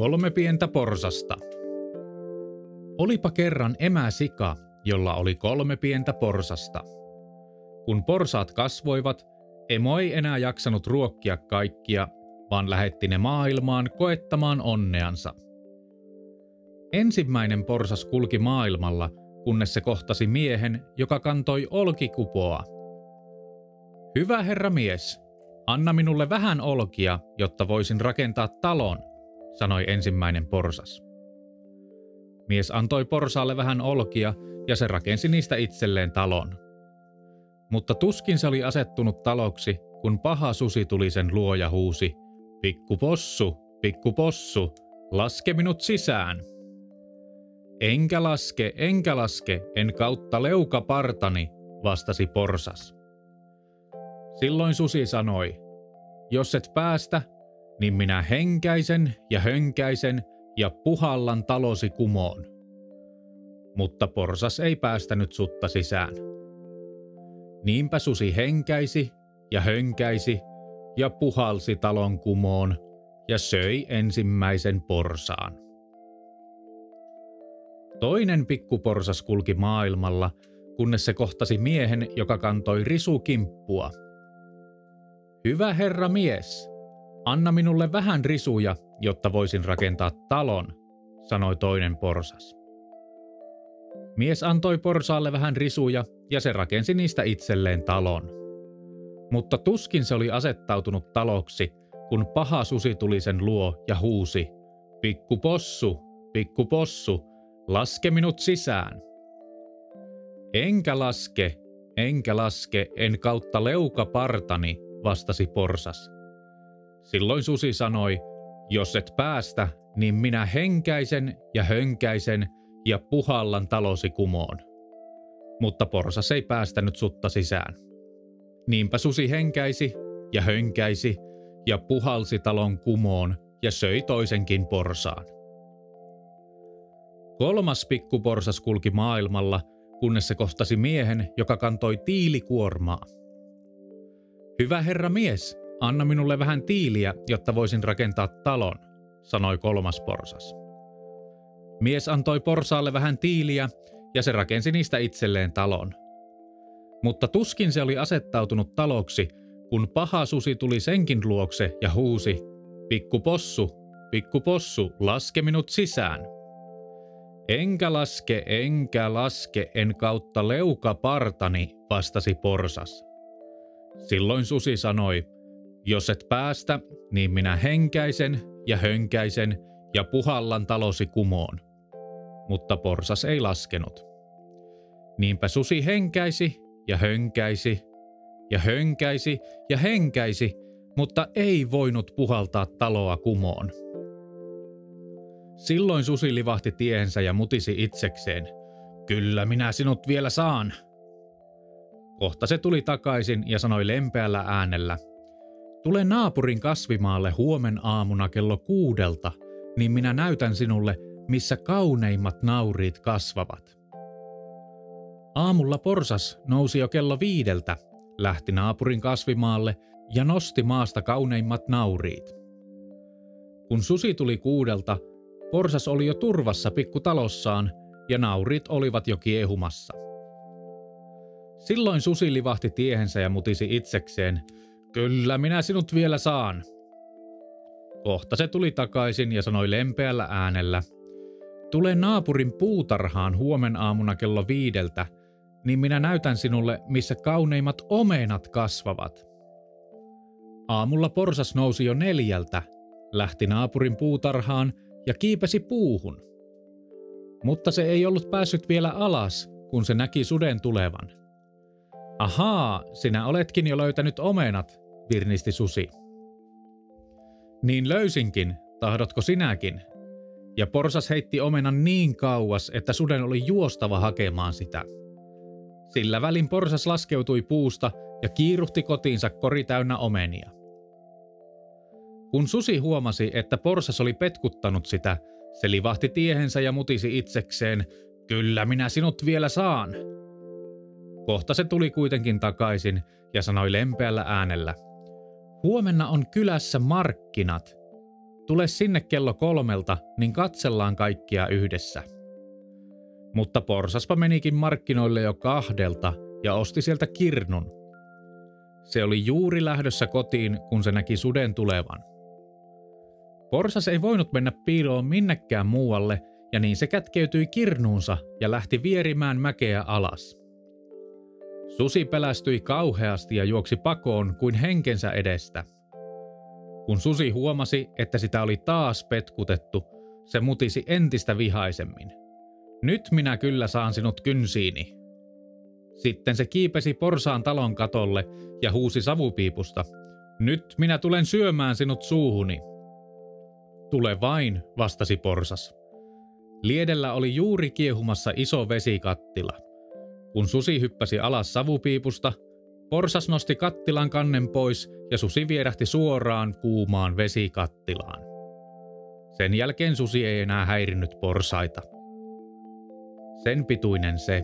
Kolme pientä porsasta. Olipa kerran emä sika, jolla oli kolme pientä porsasta. Kun porsaat kasvoivat, emo ei enää jaksanut ruokkia kaikkia, vaan lähetti ne maailmaan koettamaan onneansa. Ensimmäinen porsas kulki maailmalla, kunnes se kohtasi miehen, joka kantoi olkikupoa. Hyvä herra mies, anna minulle vähän olkia, jotta voisin rakentaa talon, sanoi ensimmäinen porsas. Mies antoi porsaalle vähän olkia ja se rakensi niistä itselleen talon. Mutta tuskin se oli asettunut taloksi, kun paha susi tuli sen luo ja huusi, Pikku possu, pikku possu, laske minut sisään. Enkä laske, enkä laske, en kautta leuka partani, vastasi porsas. Silloin susi sanoi, jos et päästä, niin minä henkäisen ja hönkäisen ja puhallan talosi kumoon. Mutta porsas ei päästänyt sutta sisään. Niinpä susi henkäisi ja hönkäisi ja puhalsi talon kumoon ja söi ensimmäisen porsaan. Toinen pikkuporsas kulki maailmalla, kunnes se kohtasi miehen, joka kantoi risukimppua. Hyvä herra mies, anna minulle vähän risuja, jotta voisin rakentaa talon, sanoi toinen porsas. Mies antoi porsaalle vähän risuja ja se rakensi niistä itselleen talon. Mutta tuskin se oli asettautunut taloksi, kun paha susi tuli sen luo ja huusi, Pikku possu, pikku possu, laske minut sisään. Enkä laske, enkä laske, en kautta leuka partani, vastasi porsas. Silloin susi sanoi, jos et päästä, niin minä henkäisen ja hönkäisen ja puhallan talosi kumoon. Mutta porsas ei päästänyt sutta sisään. Niinpä susi henkäisi ja hönkäisi ja puhalsi talon kumoon ja söi toisenkin porsaan. Kolmas pikkuporsas kulki maailmalla, kunnes se kohtasi miehen, joka kantoi tiilikuormaa. Hyvä herra mies, anna minulle vähän tiiliä, jotta voisin rakentaa talon, sanoi kolmas porsas. Mies antoi porsaalle vähän tiiliä ja se rakensi niistä itselleen talon. Mutta tuskin se oli asettautunut taloksi, kun paha susi tuli senkin luokse ja huusi, Pikku possu, pikku possu, laske minut sisään. Enkä laske, enkä laske, en kautta leuka partani, vastasi porsas. Silloin susi sanoi, jos et päästä, niin minä henkäisen ja hönkäisen ja puhallan talosi kumoon. Mutta porsas ei laskenut. Niinpä susi henkäisi ja hönkäisi ja hönkäisi ja henkäisi, mutta ei voinut puhaltaa taloa kumoon. Silloin susi livahti tiehensä ja mutisi itsekseen. Kyllä minä sinut vielä saan. Kohta se tuli takaisin ja sanoi lempeällä äänellä. Tule naapurin kasvimaalle huomen aamuna kello kuudelta, niin minä näytän sinulle, missä kauneimmat nauriit kasvavat. Aamulla porsas nousi jo kello viideltä, lähti naapurin kasvimaalle ja nosti maasta kauneimmat nauriit. Kun susi tuli kuudelta, porsas oli jo turvassa pikkutalossaan ja nauriit olivat jo kiehumassa. Silloin susi livahti tiehensä ja mutisi itsekseen, kyllä minä sinut vielä saan. Kohta se tuli takaisin ja sanoi lempeällä äänellä, tule naapurin puutarhaan huomen aamuna kello viideltä – niin minä näytän sinulle, missä kauneimmat omenat kasvavat. Aamulla porsas nousi jo neljältä, lähti naapurin puutarhaan ja kiipesi puuhun. Mutta se ei ollut päässyt vielä alas, kun se näki suden tulevan. Ahaa, sinä oletkin jo löytänyt omenat, virnisti susi. Niin löysinkin, tahdotko sinäkin? Ja porsas heitti omenan niin kauas, että suden oli juostava hakemaan sitä. Sillä välin porsas laskeutui puusta ja kiiruhti kotiinsa kori täynnä omenia. Kun susi huomasi, että porsas oli petkuttanut sitä, se livahti tiehensä ja mutisi itsekseen, kyllä minä sinut vielä saan. Kohta se tuli kuitenkin takaisin ja sanoi lempeällä äänellä, huomenna on kylässä markkinat. tule sinne kello kolmelta, niin katsellaan kaikkia yhdessä. Mutta porsaspa menikin markkinoille jo kahdelta ja osti sieltä kirnun. Se oli juuri lähdössä kotiin, kun se näki suden tulevan. Porsas ei voinut mennä piiloon minnekään muualle, ja niin se kätkeytyi kirnuunsa ja lähti vierimään mäkeä alas. Susi pelästyi kauheasti ja juoksi pakoon kuin henkensä edestä. Kun Susi huomasi, että sitä oli taas petkutettu, se mutisi entistä vihaisemmin. Nyt minä kyllä saan sinut kynsiini. Sitten se kiipesi porsaan talon katolle ja huusi savupiipusta. Nyt minä tulen syömään sinut suuhuni. Tule vain, vastasi porsas. Liedellä oli juuri kiehumassa iso vesikattila. Kun susi hyppäsi alas savupiipusta, porsas nosti kattilan kannen pois ja susi vierähti suoraan kuumaan vesikattilaan. Sen jälkeen susi ei enää häirinnyt porsaita. Sen pituinen se,